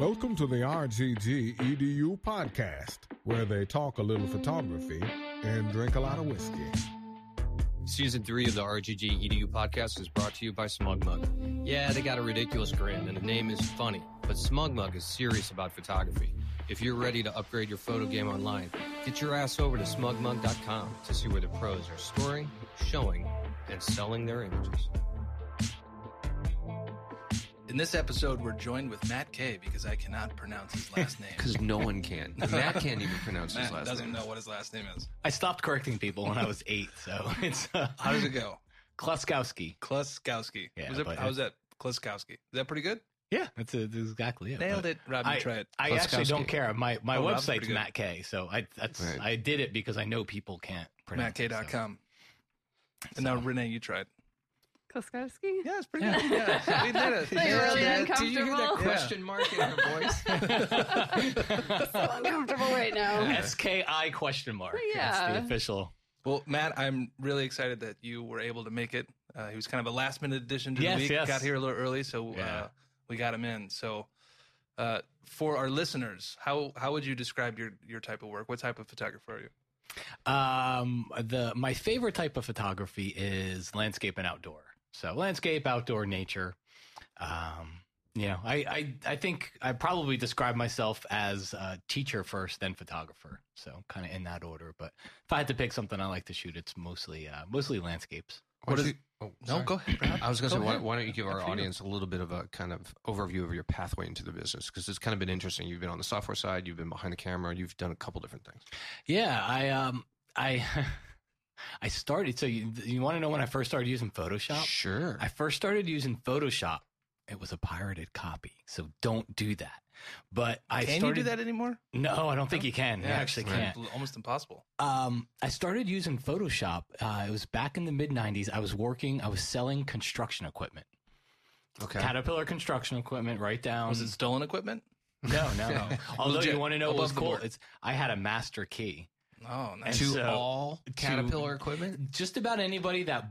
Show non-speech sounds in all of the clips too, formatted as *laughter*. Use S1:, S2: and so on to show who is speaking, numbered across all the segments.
S1: Welcome to the RGG EDU podcast, where they talk a little photography and drink a lot of whiskey.
S2: Season three of the RGG EDU podcast is brought to you by SmugMug. Yeah, they got a ridiculous grin and the name is funny, but SmugMug is serious about photography. If you're ready to upgrade your photo game online, get your ass over to smugmug.com to see where the pros are storing, showing, and selling their images.
S3: In this episode, we're joined with Matt Kay because I cannot pronounce his last *laughs* name.
S2: Because no one can. *laughs* Matt can't even pronounce his
S3: Matt
S2: last
S3: doesn't
S2: name.
S3: know what his last name is.
S4: I stopped correcting people when I was eight, so *laughs* it's uh,
S3: How does it go?
S4: Kluskowski.
S3: Kluskowski.
S4: Yeah,
S3: was it,
S4: but
S3: how was that? Kluskowski. Is that pretty good?
S4: Yeah, that's, uh, that's exactly it.
S3: Nailed
S4: but
S3: it. Robin,
S4: I,
S3: try it.
S4: I actually don't care. My my
S3: Oh,
S4: website's. Matt K, so I that's
S2: Right.
S4: I did it because I know people can't pronounce it, so.
S3: MattK.com. And now, Renee, you tried.
S5: Kloskowski?
S3: Yeah, it's pretty good. Yeah, we did it. *laughs*
S5: Like, really
S3: Yeah.
S2: Did you hear that question mark in her voice? *laughs*
S5: so uncomfortable right now. *laughs*
S4: S K I question mark. That's
S5: Yeah.
S4: the official.
S3: Well, Matt, I'm really excited that you were able to make it. Uh, he was kind of a last minute addition to
S4: Yes,
S3: the week.
S4: yes.
S3: Got here a little early, so
S4: Yeah.
S3: uh, we got him in. So, uh, for our listeners, how how would you describe your your type of work? What type of photographer are you?
S4: Um, the my favorite type of photography is landscape and outdoor. So landscape, outdoor, nature. Um, you know, I, I I think I probably describe myself as a teacher first, then photographer. So kind of in that order. But if I had to pick something I like to shoot, it's mostly uh, mostly landscapes.
S2: What
S3: is-
S2: is? Oh,
S3: No, go ahead, Brad.
S2: I was going to say, why, why don't you give our
S3: you.
S2: audience a little bit of a kind of overview of your pathway into the business? Because it's kind of been interesting. You've been on the software side, you've been behind the camera, you've done a couple different things.
S4: Yeah, I um I *laughs* I started. So you you want to know when I first started using Photoshop?
S2: Sure.
S4: I first started using Photoshop. It was a pirated copy, so don't do that. But I
S3: Can
S4: started
S3: you do that anymore?
S4: No, I don't think you can. you actually can't.
S3: Almost impossible.
S4: Um, I started using Photoshop. Uh, it was back in the mid '90s. I was working. I was selling construction equipment,
S2: okay.
S4: Caterpillar construction equipment. Right down.
S3: Was it stolen equipment?
S4: No, no, no. *laughs* Although
S3: Legit.
S4: you want to know
S3: Above
S4: what's cool?
S3: board.
S4: It's I had a master key.
S3: Oh, nice.
S2: to
S4: so-
S2: all Caterpillar equipment?
S4: Just about anybody that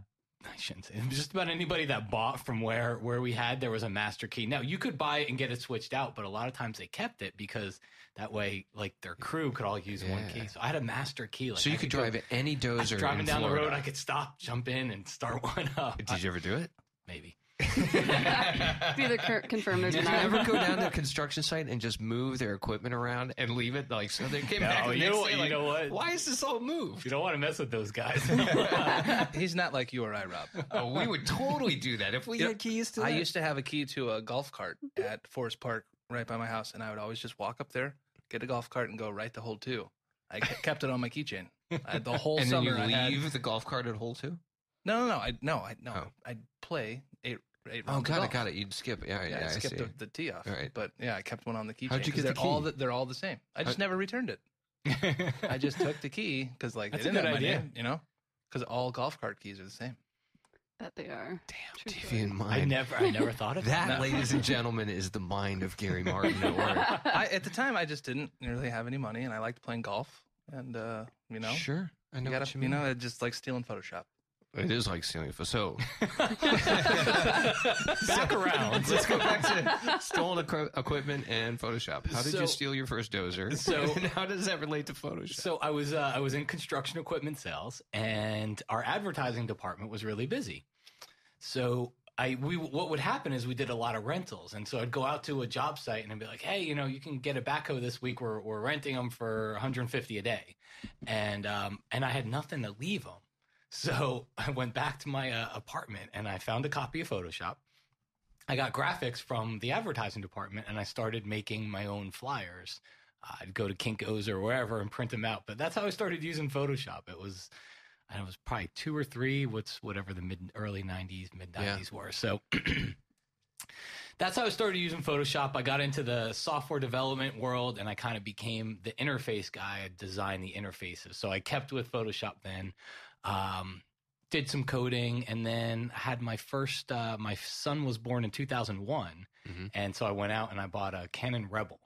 S4: I shouldn't say. Just about anybody that bought from where where we had there was a master key. Now you could buy it and get it switched out, but a lot of times they kept it because that way, like their crew could all use one key. So I had a master key. Like
S2: So you
S4: I
S2: could
S4: go-
S2: drive any
S4: I-
S2: dozer
S4: driving
S2: in
S4: down the road. I could stop, jump in, and start *laughs* one up.
S2: Did you ever do it?
S4: Maybe. *laughs*
S5: Either cur- confirm or
S2: Did you
S5: deny.
S2: ever go down to a construction site and just move their equipment around and leave it like so they came
S4: No,
S2: back? the
S4: you
S2: next
S4: know what-
S2: day,
S4: you
S2: like,
S4: know what?
S2: Why is this all moved?
S4: You don't want to mess with those guys. *laughs*
S3: He's not like you or I, Rob.
S2: Oh, we would totally do that if we
S3: You know,
S2: had keys to
S3: I used to have a key to a golf cart at Forest Park right by my house, and I would always just walk up there, get a golf cart, and go right to hole two. I kept it on my keychain. I had the whole
S2: and then
S3: summer.
S2: you
S3: I had-
S2: leave the golf cart at hole two.
S3: no, no, no. I no, I no.
S2: Oh.
S3: I'd play eight. Eight
S2: Oh,
S3: rounds of
S2: got it,
S3: golf.
S2: got it. You'd skip. Yeah, yeah,
S3: Yeah, I
S2: I
S3: skipped
S2: see.
S3: the, the tee off.
S2: Right.
S3: But yeah, I kept one on the keychain.
S2: How'd you
S3: 'cause
S2: get the
S3: they're all
S2: key?
S3: the, they're all the same. I just never returned it. *laughs* I just took the key because like
S4: That's
S3: they didn't
S4: good
S3: have my name, you know, because all golf cart keys are the same.
S5: that they are.
S2: Damn,
S5: True
S2: TV
S5: story.
S2: in
S4: I never, I never thought of
S2: That,
S4: that.
S2: ladies and gentlemen, is the mind of Gary Martin at *laughs* work.
S3: I, at the time, I just didn't really have any money, and I liked playing golf. And uh, you know,
S2: Sure, I know
S3: you, gotta,
S2: what you
S3: you
S2: mean.
S3: know, it's just like stealing Photoshop.
S2: It is like stealing. a- So *laughs*
S4: Back around.
S2: let's go back to stolen equi- equipment and Photoshop. How did
S4: So-
S2: you steal your first dozer?
S4: So- *laughs*
S2: and how does that relate to Photoshop?
S4: So I was uh, I was in construction equipment sales, and our advertising department was really busy. So I we what would happen is we did a lot of rentals, and so I'd go out to a job site and I'd be like, "Hey, you know, you can get a backhoe this week. We're we're renting them for 150 a day," and um and I had nothing to leave them, so *laughs* I went back to my uh, apartment and I found a copy of Photoshop. I got graphics from the advertising department, and I started making my own flyers. Uh, I'd go to Kinko's or wherever and print them out. But that's how I started using Photoshop. It was, I know, it was probably two or three. What's whatever the mid early '90s, mid '90s were. So *clears throat* that's how I started using Photoshop. I got into the software development world, and I kind of became the interface guy. I designed the interfaces. So I kept with Photoshop then. Um, did some coding and then had my first uh, my son was born in 2001
S2: Mhm.
S4: and so i went out and i bought a canon rebel.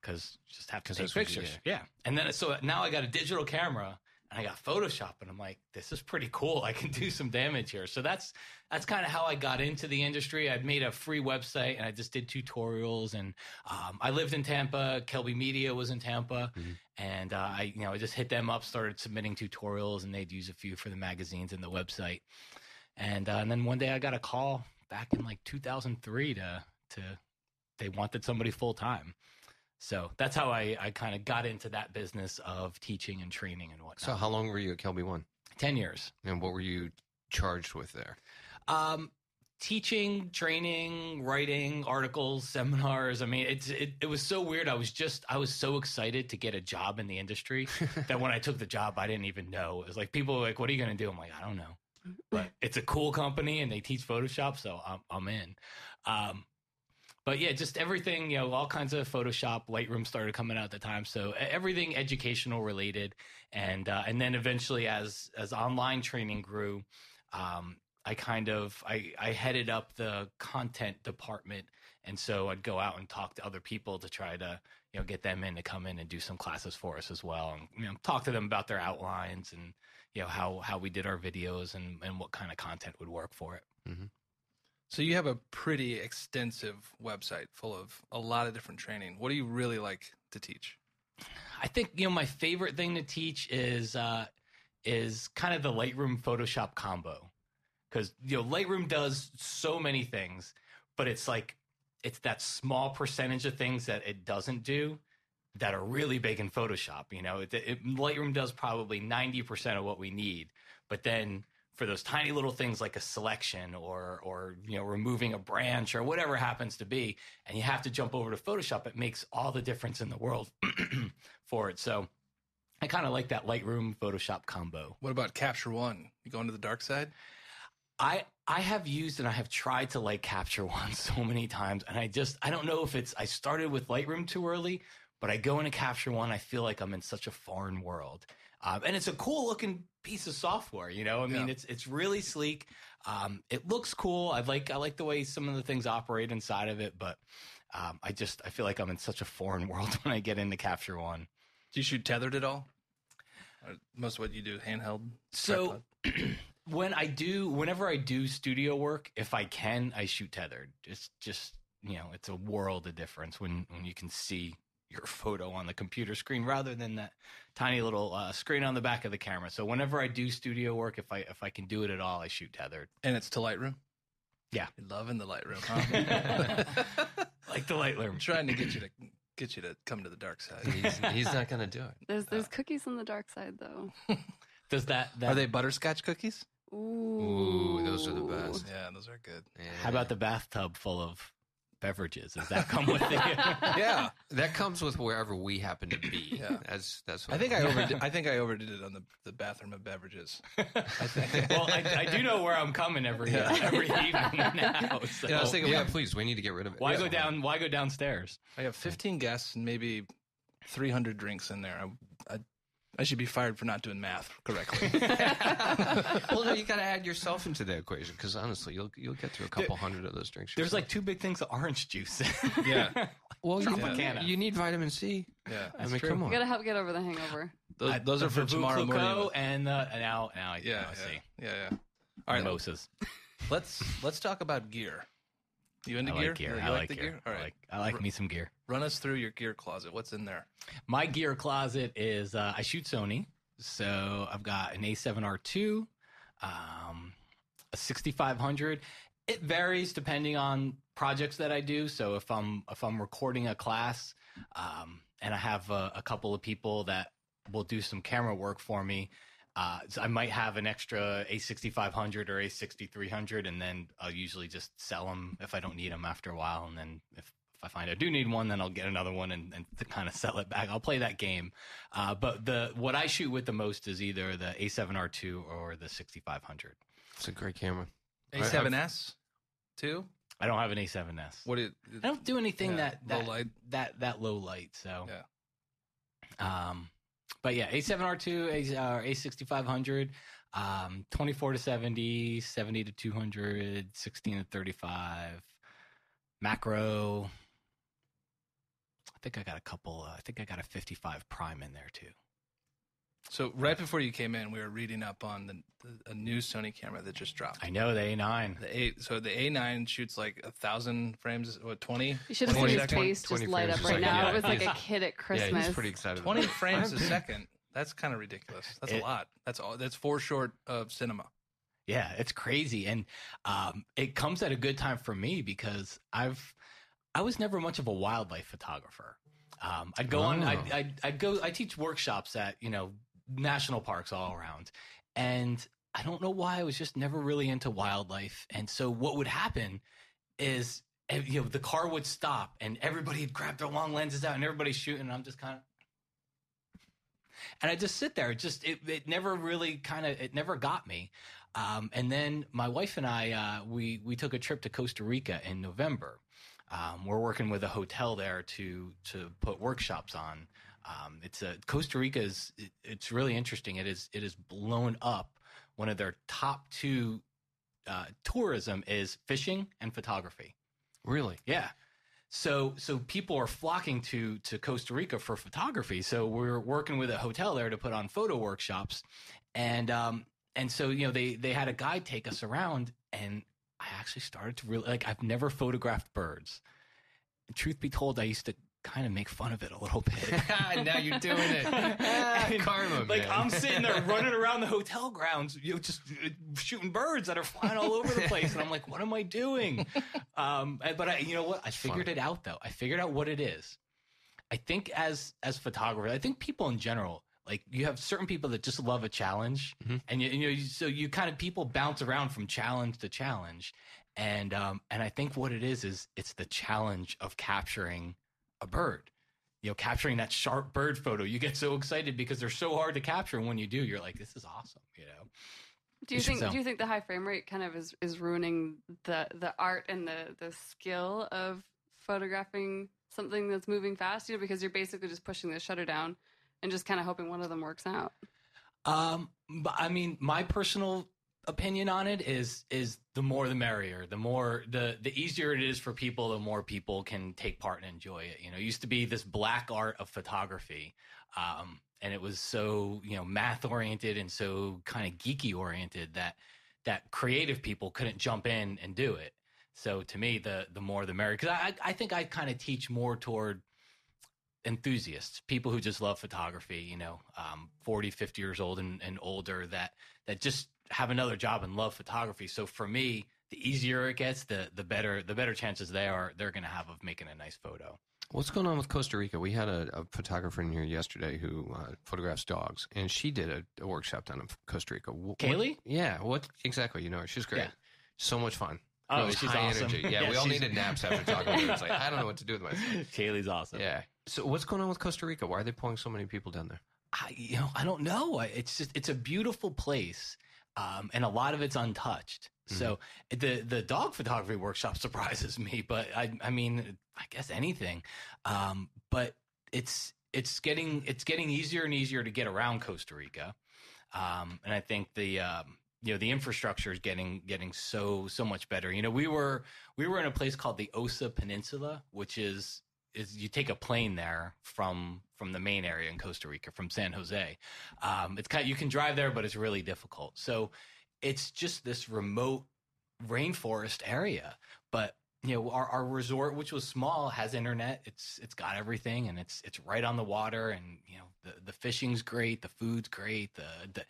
S4: Because just have to take pictures. yeah. And then so now i got a digital camera and I got Photoshop, and I'm like, this is pretty cool. I can do some damage here. So that's that's kind of how I got into the industry. I'd made a free website, and I just did tutorials. And um, I lived in Tampa. Kelby Media was in Tampa,
S2: Mhm.
S4: and uh, I you know I just hit them up, started submitting tutorials, and they'd use a few for the magazines and the website. And uh, and then one day I got a call back in like 2003 to to they wanted somebody full time. So that's how I, I kind of got into that business of teaching and training and whatnot.
S2: So how long were you at KelbyOne,
S4: 10 years.
S2: and what were you charged with there?
S4: Um, teaching, training, writing articles, seminars. I mean, it's it, it was so weird. I was just I was so excited to get a job in the industry *laughs* that when I took the job, I didn't even know. It was like people were like, "What are you going to do?" I'm like, "I don't know." But it's a cool company and they teach Photoshop, so I'm I'm in. Um, but yeah, just everything, you know, all kinds of Photoshop, Lightroom started coming out at the time, so everything educational related, and uh, and then eventually as as online training grew, um, I kind of I I headed up the content department, and so I'd go out and talk to other people to try to you know get them in to come in and do some classes for us as well, and you know talk to them about their outlines and you know how how we did our videos and and what kind of content would work for it.
S3: So you have a pretty extensive website full of a lot of different training. What do you really like to teach?
S4: I think you know my favorite thing to teach is uh, is kind of the Lightroom Photoshop combo because you know Lightroom does so many things, but it's like it's that small percentage of things that it doesn't do that are really big in Photoshop. You know, it, it, Lightroom does probably ninety percent of what we need, but then for those tiny little things like a selection or or you know removing a branch or whatever happens to be and you have to jump over to photoshop it makes all the difference in the world *clears throat* for it so i kind of like that lightroom photoshop combo
S3: What about Capture One? You going to the dark side?
S4: i i have used and i have tried to like capture one *laughs* so many times and i just i don't know if it's i started with lightroom too early but i go into capture one i feel like i'm in such a foreign world um, and it's a cool looking piece of software you know i mean
S3: Yeah.
S4: it's it's really sleek um, it looks cool i like i like the way some of the things operate inside of it but um, i just i feel like i'm in such a foreign *laughs* world when i get into capture one
S3: Do you shoot tethered at all? Or most of what you do handheld.
S4: So *clears throat* when I do, whenever I do studio work, if I can, I shoot tethered. It's just you know, it's a world of difference when when you can see your photo on the computer screen rather than that tiny little uh, screen on the back of the camera. So whenever I do studio work, if I if I can do it at all, I shoot tethered.
S3: and it's to Lightroom.
S4: Yeah.
S3: You're loving the Lightroom, huh? *laughs*
S4: Like the Lightroom.
S3: I'm trying to get you to get you to come to the dark side.
S2: He's, he's not going to do it.
S5: There's there's cookies on the dark side though. *laughs*
S4: Does that, that
S3: Are they butterscotch cookies?
S5: Ooh,
S2: Ooh, those are the best.
S3: Yeah, those are good.
S4: How about the bathtub full of beverages? Does that come with it? *laughs*
S3: Yeah,
S2: that comes with wherever we happen to be.
S3: Yeah.
S2: That's that's. What
S3: I think I overdid. I think I overdid it on the, the bathroom of beverages. I *laughs* think.
S4: well, I, I do know where I'm coming every uh, every evening *laughs* now. So.
S3: Yeah, I was thinking we
S2: yeah, please. We need to get rid of it.
S4: Why
S2: Yeah.
S4: go down? Why go downstairs?
S3: I have 15 guests and maybe 300 drinks in there. I, I, I should be fired for not doing math correctly. *laughs*
S2: well, no, you got to add yourself into the equation because honestly, you'll you'll get through a couple hundred of those drinks.
S4: There's
S2: yourself.
S4: like two big things of orange juice. *laughs*
S3: Yeah.
S2: well, you,
S4: a
S2: you need vitamin C.
S3: yeah,
S2: I mean,
S4: true.
S2: come
S5: You
S2: on.
S5: gotta help get over the hangover.
S3: those,
S4: I-
S3: those are for
S4: the
S3: tomorrow
S4: Vuclico
S3: morning.
S4: And uh, now, now, I,
S3: Yeah,
S4: now I
S3: yeah,
S4: see.
S3: yeah, yeah. All right,
S4: Moses.
S3: let's let's talk about gear. You into
S4: I
S3: gear?
S4: like gear.
S3: You
S4: I like
S3: the
S4: gear.
S3: All
S4: I like, I like me some gear.
S3: run us through your gear closet. What's in there?
S4: My gear closet is uh, I shoot Sony, so I've got an A7R2, um, a 6500. It varies depending on projects that I do. So if I'm if I'm recording a class, um, and I have a, a couple of people that will do some camera work for me. Uh, so I might have an extra A6500 or A6300, and then I'll usually just sell them if I don't need them after a while. And then if, if I find I do need one, then I'll get another one and, and to kind of sell it back. I'll play that game. Uh, but the what I shoot with the most is either the A7R2 or the 6500.
S2: It's a great camera.
S3: A7S, two.
S4: I don't have an A7S.
S3: What do you?
S4: I don't do anything
S3: Yeah,
S4: that,
S3: low
S4: that
S3: light.
S4: that that low light. So
S3: Yeah.
S4: Um, but yeah, A7R2, A, uh, A6500, um, 24 to 70, 70 to 200, 16 to 35, macro. I think I got a couple. Uh, I think I got a 55 prime in there too.
S3: So right before you came in, we were reading up on the, the a new Sony camera that just dropped.
S4: I know the A9.
S3: The A, so the A9 shoots like a thousand frames, what twenty?
S5: You should have seen his face just light up right now.
S2: yeah.
S5: It was like a kid at *laughs* Christmas.
S2: Yeah,
S5: Christmas.
S2: he's pretty excited.
S3: Twenty frames a *laughs* second. That's kind of ridiculous. That's
S4: It-
S3: a lot. That's all. That's four short of cinema.
S4: Yeah, it's crazy, and um, it comes at a good time for me because I've I was never much of a wildlife photographer. Um, I'd go on,
S2: Oh.
S4: I'd, I'd, I'd go, I teach workshops at you know national parks all around, and I don't know why I was just never really into wildlife, and so what would happen is eh, you know the car would stop and everybody would grab their long lenses out and everybody's shooting, and I'm just kind of and I just sit there. It just it, it never really kind of it never got me. Um, and then my wife and I uh, we we took a trip to Costa Rica in November. Um, we're working with a hotel there to to put workshops on. Um, it's a Costa Rica is it, it's really interesting. It is it is blown up. One of their top two uh, tourism is fishing and photography.
S2: Really?
S4: Yeah. So so people are flocking to to Costa Rica for photography. So we're working with a hotel there to put on photo workshops, and um and so you know they they had a guide take us around, and I actually started to really like I've never photographed birds. Truth be told, I used to kind of make fun of it a little bit. *laughs*
S2: now you're doing it. *laughs*
S4: And,
S2: Karma,
S4: like
S2: man.
S4: I'm sitting there *laughs* running around the hotel grounds, you know, just uh, shooting birds that are flying all over the place, and I'm like, what am I doing? Um, but I, you know what? I figured
S2: funny.
S4: it out though. I figured out what it is. I think as as photographers, I think people in general, like you have certain people that just love a challenge,
S2: Mhm.
S4: and you, you know, you- so you kind of people bounce around from challenge to challenge, and um, and I think what it is is it's the challenge of capturing a bird. You know, capturing that sharp bird photo. You get so excited because they're so hard to capture, and when you do, you're like, "This is awesome," you know.
S5: Do you think
S4: sell.
S5: do you think the high frame rate kind of is, is ruining the the art and the the skill of photographing something that's moving fast? You know, because you're basically just pushing the shutter down and just kind of hoping one of them works out.
S4: Um, but I mean, my personal opinion on it is is the more the merrier. The more the the easier it is for people, the more people can take part and enjoy it. You know, it used to be this black art of photography, um, and it was so you know math oriented and so kind of geeky oriented that that creative people couldn't jump in and do it. So to me, the the more the merrier. Because I I think I kind of teach more toward enthusiasts, people who just love photography, you know, um, 40, 50 years old and, and older that, that just have another job and love photography. So for me, the easier it gets, the, the better, the better chances they are, they're going to have of making a nice photo.
S2: What's going on with Costa Rica? We had a, a photographer in here yesterday who uh, photographs dogs, and she did a, a workshop down in Costa Rica. What-
S4: Kaylee?
S2: yeah. What exactly? You know her. She's great.
S4: Yeah.
S2: So much fun.
S4: Oh, she's
S2: high
S4: awesome.
S2: energy. *laughs* Yeah,
S4: Yeah,
S2: we all needed naps after talking. It's like I don't know what to do with myself. *laughs*
S4: Kaylee's awesome.
S2: Yeah. So what's going on with Costa Rica? Why are they pulling so many people down there?
S4: I, you know, I don't know. It's just, it's a beautiful place. Um, and a lot of it's untouched. So the, the dog photography workshop *laughs* surprises me, but I, I mean, I guess anything. Um, but it's, it's getting, it's getting easier and easier to get around Costa Rica. Um, and I think the, um, you know, the infrastructure is getting, getting so, so much better. You know, we were, we were in a place called the Osa Peninsula, which is, is you take a plane there from from the main area in Costa Rica from San Jose. Um, it's kind of, you can drive there, but it's really difficult. So it's just this remote rainforest area. But you know, our, our resort, which was small, has internet. It's it's got everything, and it's it's right on the water. And you know, the the fishing's great, the food's great, the the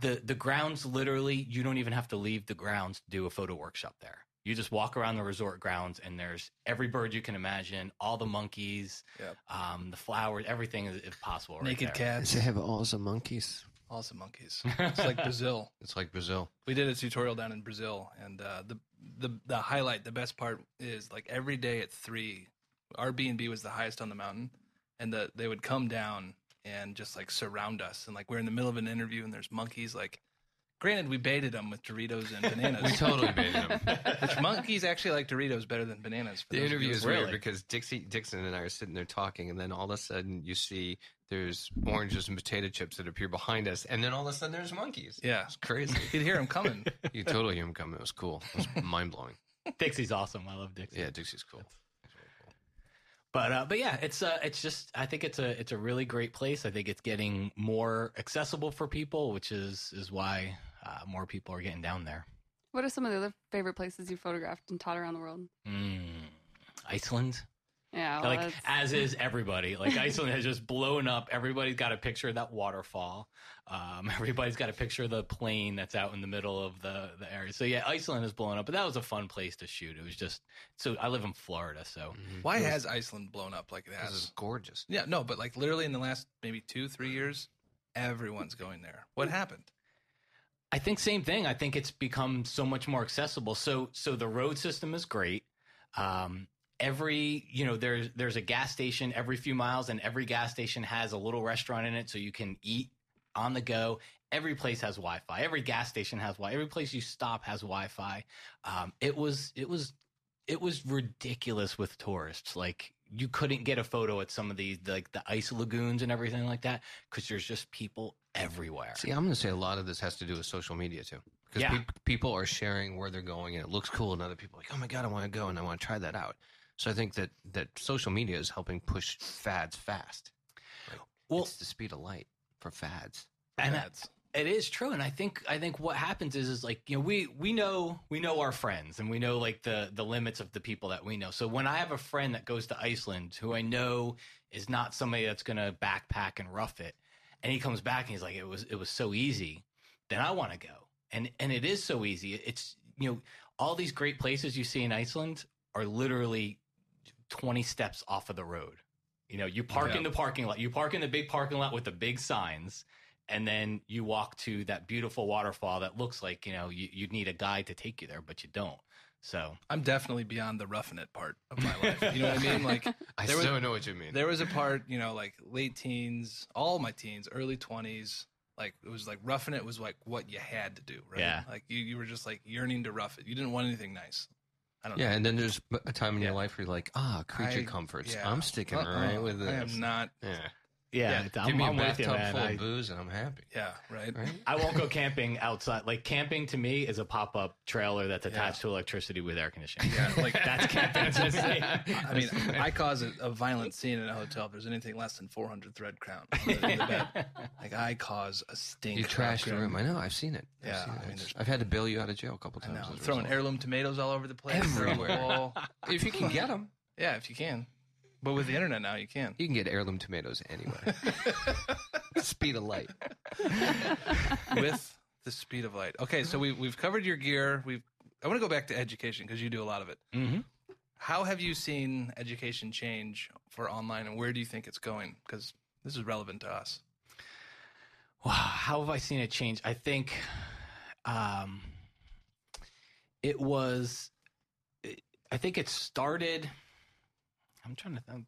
S4: the, the grounds literally you don't even have to leave the grounds to do a photo workshop there. You just walk around the resort grounds, and there's every bird you can imagine, all the monkeys,
S3: Yep.
S4: um, the flowers, everything is, is possible. Right
S3: Naked
S4: there.
S3: cats, They
S2: have awesome monkeys.
S3: awesome monkeys. *laughs* It's like Brazil.
S2: It's like Brazil.
S3: We did a tutorial down in Brazil, and uh, the the the highlight, the best part is like every day at three, our B and B was the highest on the mountain, and the they would come down and just like surround us, and like we're in the middle of an interview, and there's monkeys. Like, granted, we baited them with Doritos and bananas. *laughs*
S2: We totally baited them. *laughs*
S3: Which monkeys actually like Doritos better than bananas. for
S2: The interview is
S3: who-
S2: weird because Dixie Dixon and I are sitting there talking, and then all of a sudden you see there's oranges and potato chips that appear behind us, and then all of a sudden there's monkeys.
S3: Yeah,
S2: It's crazy. *laughs*
S3: you could hear them coming.
S2: you totally hear them coming. It was cool. It was mind blowing.
S4: Dixie's awesome. I love Dixie.
S2: Yeah, Dixie's cool.
S4: But uh, but yeah, it's uh, it's just I think it's a it's a really great place. I think it's getting more accessible for people, which is is why uh, more people are getting down there.
S5: What are some of the other favorite places you photographed and taught around the world?
S4: Mm, Iceland,
S5: Yeah, well,
S4: like
S5: that's-
S4: as is everybody. Like *laughs* Iceland has just blown up. Everybody's got a picture of that waterfall. Um, *laughs* everybody's got a picture of the plane that's out in the middle of the the area. So yeah, Iceland has blown up. But that was a fun place to shoot. It was just so I live in Florida, so
S3: Why has Iceland blown up like it
S2: This is gorgeous.
S3: Yeah, no, but like literally in the last maybe two, three years, everyone's going there. What happened?
S4: I think same thing. I think it's become so much more accessible. So so the road system is great. Um, every you know there's there's a gas station every few miles, and every gas station has a little restaurant in it, so you can eat on the go. Every place has Wi-Fi. Every gas station has Wi. Every place you stop has Wi-Fi. Um, it was it was it was ridiculous with tourists. Like you couldn't get a photo at some of these like the ice lagoons and everything like that because there's just people everywhere.
S2: See, I'm going to say a lot of this has to do with social media too, because
S4: Yeah.
S2: people are sharing where they're going and it looks cool, and other people are like, oh my god, I want to go and I want to try that out. So I think that that social media is helping push fads fast. Like,
S4: Well-
S2: it's the speed of light for fads.
S4: And
S3: That's
S4: It is true, and I think I think what happens is is like you know we we know we know our friends and we know like the the limits of the people that we know. So when I have a friend that goes to Iceland who I know is not somebody that's going to backpack and rough it, and he comes back and he's like it was it was so easy, then I want to go, and and it is so easy. It's you know all these great places you see in Iceland are literally twenty steps off of the road. You know, you park in the parking lot. You park in the big parking lot with the big signs and then you walk to that beautiful waterfall that looks like you know you, you'd need a guide to take you there but you don't so
S3: I'm definitely beyond the roughing it part of my life. You know what I mean? *laughs* Like
S2: I
S3: There was-
S2: so know what you mean.
S3: there was a part, you know, like late teens, all my teens, early twenties. Like it was like roughing it was like what you had to do, right?
S4: Yeah.
S3: Like you, you were just like yearning to rough it. You didn't want anything nice. I don't
S2: yeah,
S3: know.
S2: and then there's a time in your life where you're like, ah, creature
S3: I-
S2: comforts.
S3: yeah.
S2: I'm sticking
S3: Uh-uh.
S2: right with this.
S3: I am not.
S2: Yeah.
S4: Yeah,
S3: Yeah,
S4: I'm,
S2: Give me
S4: I'm
S2: a
S4: with you,
S2: bathtub
S4: man.
S2: full
S4: I,
S2: of booze and I'm happy.
S3: Yeah, right.
S2: Right?
S4: I won't go camping outside like camping to me is a pop-up trailer that's
S3: Yeah.
S4: attached to electricity with air conditioning
S3: Yeah, like *laughs*
S4: that's camping to me. *laughs*
S3: I mean, I cause a, a violent scene in a hotel if there's anything less than 400 thread count. in the- the. *laughs* Like I cause a stink.
S2: You trash the
S3: Rob
S2: room. I know. I've seen it. I've
S3: Yeah,
S2: seen it.
S3: I mean,
S2: I've had to bail you out of jail a couple
S3: I
S2: times.
S3: know. Throwing
S2: result.
S3: heirloom tomatoes all over the place. they're on the
S2: Everywhere. If you can get them,
S3: Yeah, if you can. But with the internet now, you can.
S2: you can get heirloom tomatoes anywhere. *laughs* Speed of light.
S3: with the speed of light. Okay, so we, we've covered your gear. We've. I want to go back to education because you do a lot of it.
S4: hmm
S3: How have you seen education change for online, and where do you think it's going? Because this is relevant to us.
S4: Wow, how have I seen it change? I think um, it was. I think it started. I'm trying to think.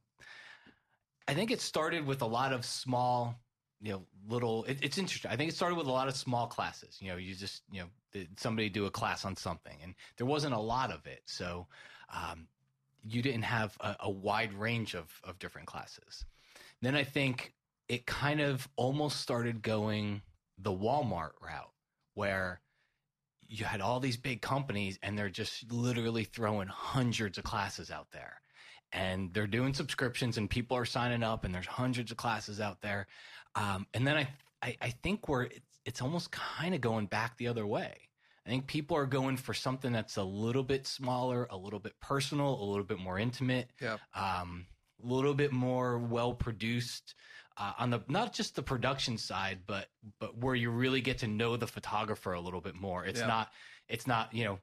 S4: I think it started with a lot of small, you know, little. It, it's interesting. I think it started with a lot of small classes. You know, you just you know somebody do a class on something, and there wasn't a lot of it, so um, you didn't have a, a wide range of of different classes. Then I think it kind of almost started going the Walmart route where you had all these big companies and they're just literally throwing hundreds of classes out there. And they're doing subscriptions and people are signing up and there's hundreds of classes out there. Um, and then I, I, I think we're, it's, it's almost kind of going back the other way. I think people are going for something that's a little bit smaller, a little bit personal, a little bit more intimate
S3: Yeah.
S4: um, a little bit more well produced uh, on the not just the production side, but but where you really get to know the photographer a little bit more. It's
S3: Yeah.
S4: not it's not you know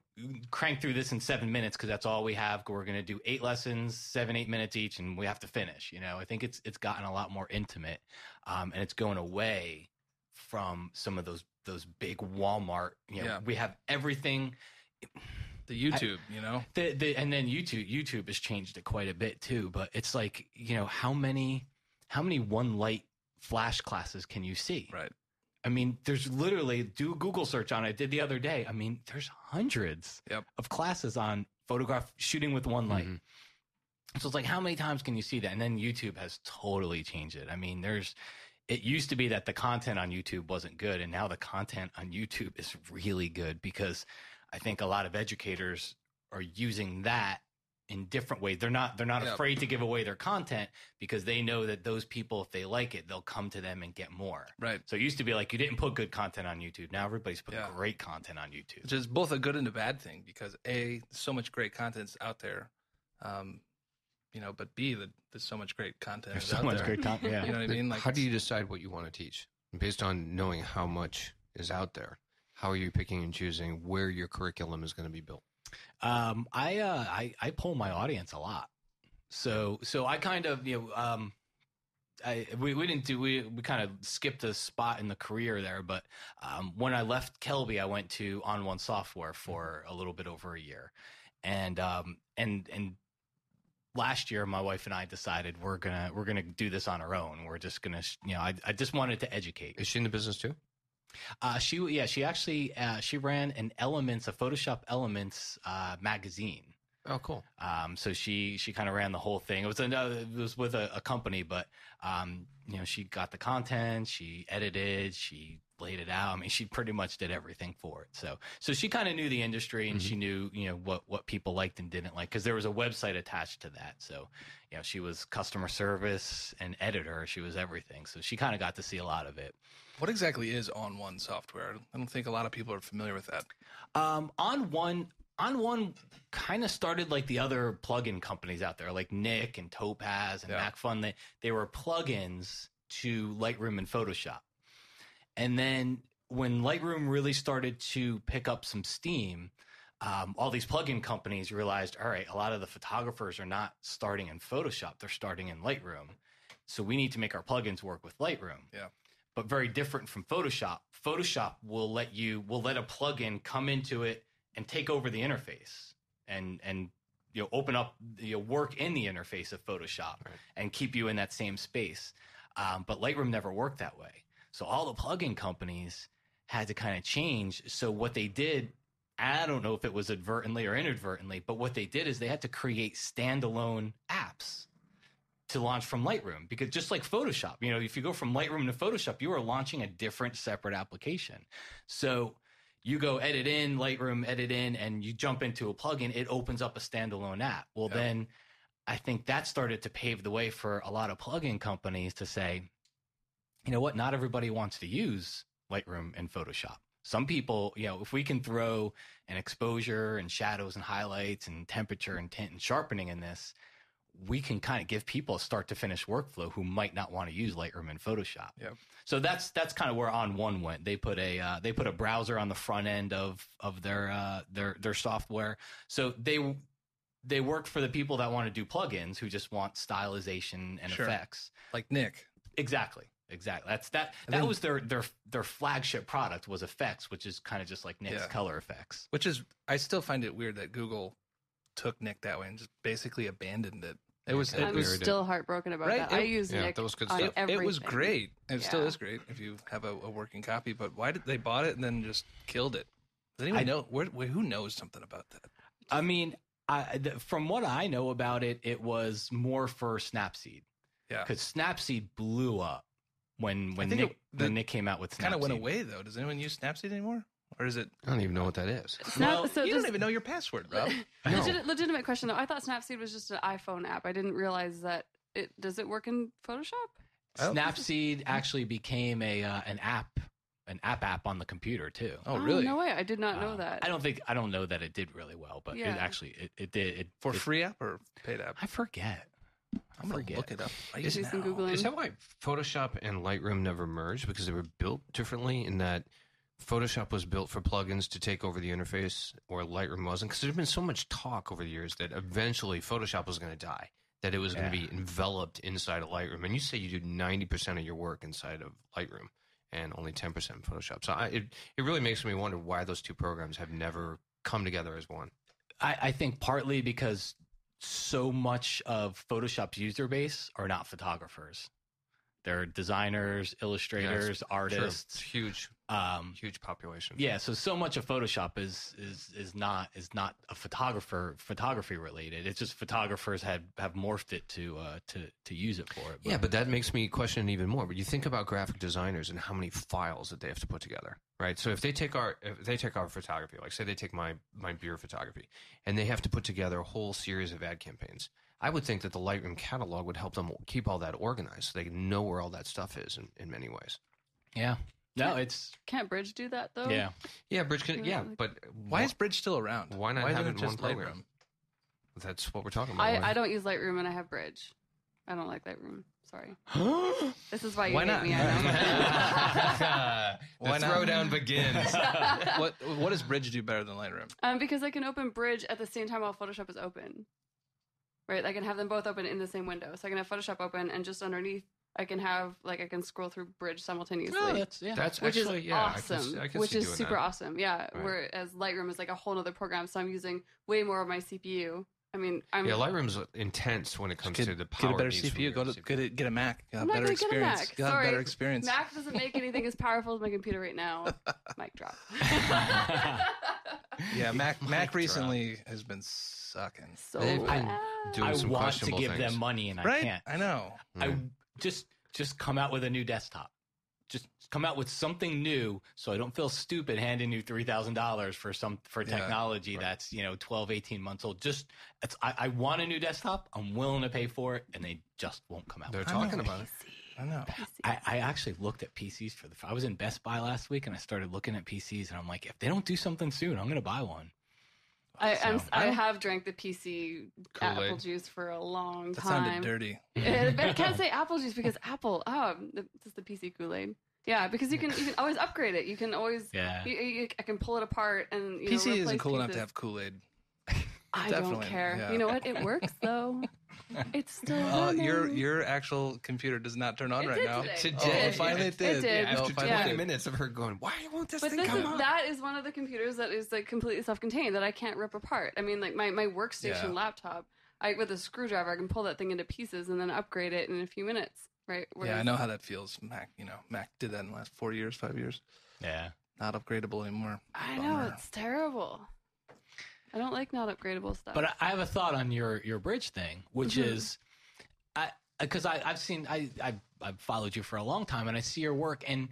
S4: crank through this in seven minutes because that's all we have. We're going to do eight lessons, seven eight minutes each, and we have to finish. You know, I think it's it's gotten a lot more intimate, um, and it's going away from some of those those big Walmart. You know,
S3: Yeah.
S4: we have everything
S3: The YouTube, you know.
S4: the, the and then YouTube YouTube has changed it quite a bit too. But it's like you know how many how many one light flash classes can you see?
S3: Right.
S4: I mean, there's literally do a Google search on it. I did the other day. I mean, there's hundreds
S3: Yep.
S4: of classes on photograph shooting with one light.
S2: Mhm.
S4: So it's like, how many times can you see that? And then YouTube has totally changed it. I mean, there's, it used to be that the content on YouTube wasn't good. And now the content on YouTube is really good because I think a lot of educators are using that in different ways. They're not they're not
S3: Yeah.
S4: afraid to give away their content because they know that those people, if they like it, they'll come to them and get more.
S3: Right.
S4: So it used to be like you didn't put good content on YouTube. Now everybody's putting
S3: Yeah.
S4: great content on YouTube.
S3: Which is both a good and a bad thing because a so much great content's out there, um, you know. But b that there's so much great content.
S4: There's so
S3: out
S4: much
S3: there.
S4: great content. *laughs* Yeah.
S3: You know what I mean? Like,
S2: how do you decide what you want to teach based on knowing how much is out there? How are you picking and choosing where your curriculum is going to be built?
S4: Um, I, uh, I I pull my audience a lot. So so I kind of you know um, I we, we didn't do we we kind of skipped a spot in the career there, but um, when I left Kelby, I went to On One Software for a little bit over a year, and um and and last year my wife and I decided we're gonna we're gonna do this on our own. We're just gonna you know I I just wanted to educate.
S2: Is she in the business too?
S4: Uh, she yeah she actually uh, she ran an Elements a Photoshop Elements uh, magazine.
S2: Oh, cool.
S4: Um, so she she kind of ran the whole thing. It was another, it was with a, a company, but um, you know, she got the content, she edited, she laid it out. I mean, she pretty much did everything for it. So so she kind of knew the industry and she knew you know what what people liked and didn't like because there was a website attached to that. So you know, she was customer service and editor. She was everything. So she kind of got to see a lot of it.
S3: what exactly is on one software? I don't think a lot of people are familiar with that.
S4: Um, on one, on one, kind of started like the other plugin companies out there, like Nik and Topaz and
S3: Yeah.
S4: Macphun. They they were plugins to Lightroom and Photoshop, and then when Lightroom really started to pick up some steam, um, all these plugin companies realized, all right, a lot of the photographers are not starting in Photoshop; they're starting in Lightroom. So we need to make our plugins work with Lightroom
S3: Yeah.
S4: but very different from Photoshop. Photoshop will let you will let a plugin come into it and take over the interface and and you know open up you know, work in the interface of Photoshop
S2: Right.
S4: and keep you in that same space. Um, but Lightroom never worked that way. So all the plugin companies had to kind of change. So what they did, I don't know if it was advertently or inadvertently, but what they did is they had to create standalone apps to launch from Lightroom because just like Photoshop, you know, if you go from Lightroom to Photoshop, you are launching a different separate application. So you go edit in Lightroom, edit in, and you jump into a plugin, it opens up a standalone app. Well,
S3: Yeah.
S4: then I think that started to pave the way for a lot of plugin companies to say, you know what, not everybody wants to use Lightroom and Photoshop. Some people, you know, if we can throw an exposure and shadows and highlights and temperature and tint and sharpening in this, we can kind of give people a start to finish workflow who might not want to use Lightroom and Photoshop.
S3: Yep.
S4: So that's that's kind of where On One went. They put a uh, they put a browser on the front end of of their uh, their their software. So they they worked for the people that want to do plugins who just want stylization and
S3: Sure.
S4: effects.
S3: Like Nik.
S4: Exactly. Exactly. That's that.
S3: And
S4: That
S3: then-
S4: was their their their flagship product was effects, which is kind of just like Nik's
S3: Yeah.
S4: color effects.
S3: Which is, I still find it weird that Google took Nik that way and just basically abandoned it. It was, it
S5: I'm
S3: was,
S2: weird.
S5: still heartbroken about
S3: Right,
S5: that.
S3: it-
S5: I use
S2: yeah,
S5: Nik
S2: that was good
S5: on
S2: stuff.
S3: it, it was great. It still is great if you have a, a working copy. But why did they bought it and then just killed it? Does anyone
S4: I-
S3: know? Where, where, who knows something about that?
S4: I mean, I, th- from what I know about it, it was more for Snapseed
S3: Yeah,
S4: because Snapseed blew up when when Nik
S3: it- the-
S4: when Nik came out with Snapseed.
S3: kind of went away though. Does anyone use Snapseed anymore, or is it?
S2: I don't even know what that is.
S5: Snap,
S4: Well,
S5: so
S3: you
S5: just,
S3: don't even know your password, Rob. *laughs*
S2: No.
S5: legit, legitimate question though. I thought Snapseed was just an iPhone app. I didn't realize that it does it work in Photoshop.
S3: Oh.
S4: Snapseed actually became a uh, an app an app app on the computer too.
S3: Oh, really?
S5: No way. I did not know
S4: Uh,
S5: that.
S4: I don't think I don't know that it did really well, but
S5: Yeah.
S4: it actually it, it did it
S3: For
S4: it-
S3: free app or paid app?
S4: I forget.
S3: I'm gonna
S4: forget.
S3: look it up. Right
S2: Is
S3: now.
S5: some googling.
S2: Is that why Photoshop and Lightroom never merged? Because they were built differently in that Photoshop was built for plugins to take over the interface, or Lightroom wasn't. Because there's been so much talk over the years that eventually Photoshop was going to die, that it was going to be enveloped inside of Lightroom. And you say you do 90% of your work inside of Lightroom and only 10% in Photoshop. So I, it, it really makes me wonder why those two programs have never come together as one.
S4: I, I think partly because so much of Photoshop's user base are not photographers. They're designers, illustrators,
S2: Sure.
S4: artists.
S2: It's huge.
S4: Um,
S2: Huge population.
S4: yeah, so so much of Photoshop is is is not is not a photographer photography related. It's just photographers have have morphed it to uh, to to use it for it.
S2: Yeah, but that makes me question it even more. But you think about graphic designers and how many files that they have to put together, right? So if they take our if they take our photography, like say they take my my beer photography, and they have to put together a whole series of ad campaigns, I would think that the Lightroom catalog would help them keep all that organized, so they can know where all that stuff is in, in many ways.
S4: yeah, no, it's
S5: Can't Bridge do that though?
S4: yeah.
S2: Yeah, Bridge can. Yeah, but
S3: Why is Bridge still around?
S2: Why not
S3: Why
S2: have
S3: isn't
S2: it in one program?
S3: Lightroom?
S2: That's what we're talking about.
S5: I,
S2: Why-
S5: I don't use Lightroom and I have Bridge. I don't like Lightroom. Sorry.
S4: Why *gasps*
S5: This is why you
S3: Why
S5: hate
S3: not?
S5: me. I know. *laughs*
S2: the
S3: Why not?
S2: throwdown begins. *laughs*
S3: what what does Bridge do better than Lightroom?
S5: um, because I can open Bridge at the same time while Photoshop is open. Right, I can have them both open in the same window. So I can have Photoshop open, and just underneath, I can have like I can scroll through Bridge simultaneously.
S4: Oh, that's yeah.
S2: That's
S5: which
S2: actually
S5: is
S2: yeah, I can
S5: awesome.
S2: I can
S5: which is super
S2: that.
S5: awesome. Yeah.
S2: Right.
S5: Whereas Lightroom is like a whole other program, so I'm using way more of my CPU. I mean, I'm
S2: Yeah, Lightroom's intense when it comes
S3: Get,
S2: to the power.
S3: get a better
S2: needs
S3: CPU. Go to
S2: CPU.
S3: get a, get a Mac. You'll have
S5: I'm not
S3: better
S5: gonna get a
S3: experience.
S5: Mac.
S3: You'll
S5: Sorry.
S3: better experience.
S5: Mac doesn't make anything as powerful as my computer right now. *laughs* Mic drop. *laughs*
S3: Yeah, Mac
S2: Mic
S3: Mac
S2: drop.
S3: recently has been sucking.
S5: so
S2: They've been
S5: bad.
S2: doing
S4: I
S2: some
S4: want to give
S2: things.
S4: them money and I
S3: right?
S4: can't.
S3: I know.
S4: I
S2: Mm.
S4: Just just come out with a new desktop. Just come out with something new, so I don't feel stupid handing you three thousand dollars for some for
S3: Yeah,
S4: technology that's you know 12, 18 months old. Just it's, I, I want a new desktop. I'm willing to pay for it, and they just won't come out.
S2: They're
S4: with
S2: talking
S3: know.
S2: about it.
S3: I know.
S4: I, I actually looked at PCs for the. I was in Best Buy last week, and I started looking at PCs, and I'm like, if they don't do something soon, I'm going to buy one.
S5: I, I'm,
S4: So-
S5: I have drank the PC
S2: Kool-Aid.
S5: apple juice for a long time.
S3: That
S5: time.
S3: sounded dirty. *laughs*
S5: Eh, but I can't say apple juice because apple. Oh, the- just the PC Kool Aid. Yeah, because you can you can always upgrade it. You can always.
S4: Yeah.
S5: You, you, I can pull it apart and you
S3: PC
S5: know,
S3: isn't cool enough to have Kool Aid.
S5: I don't care.
S3: yeah.
S5: You know what? It works *laughs* though. *laughs* It's still.
S3: Uh, your
S5: running.
S3: your actual computer does not turn on
S5: It
S3: right
S5: did
S3: now.
S5: today.
S2: Today.
S3: Oh, finally it
S5: It
S3: did.
S5: did.
S3: Oh,
S2: After
S3: finally it
S2: 20 minutes of her going, why won't this
S5: But
S2: thing
S5: this
S2: come
S5: is,
S2: up?
S5: that is one of the computers that is like completely self-contained that I can't rip apart. I mean, like my my workstation
S3: Yeah.
S5: laptop, I with a screwdriver I can pull that thing into pieces and then upgrade it in a few minutes. Right?
S3: Yeah, I
S5: Whereas-
S3: know how that feels. Mac, you know, Mac did that in the last four years, five years.
S4: Yeah.
S3: Not upgradable anymore.
S5: I know it's terrible. I don't like not upgradable stuff.
S4: But I- I have a thought on your your bridge thing, which
S5: Mhm.
S4: is, I because I I've seen I I I've followed you for a long time, and I see your work, and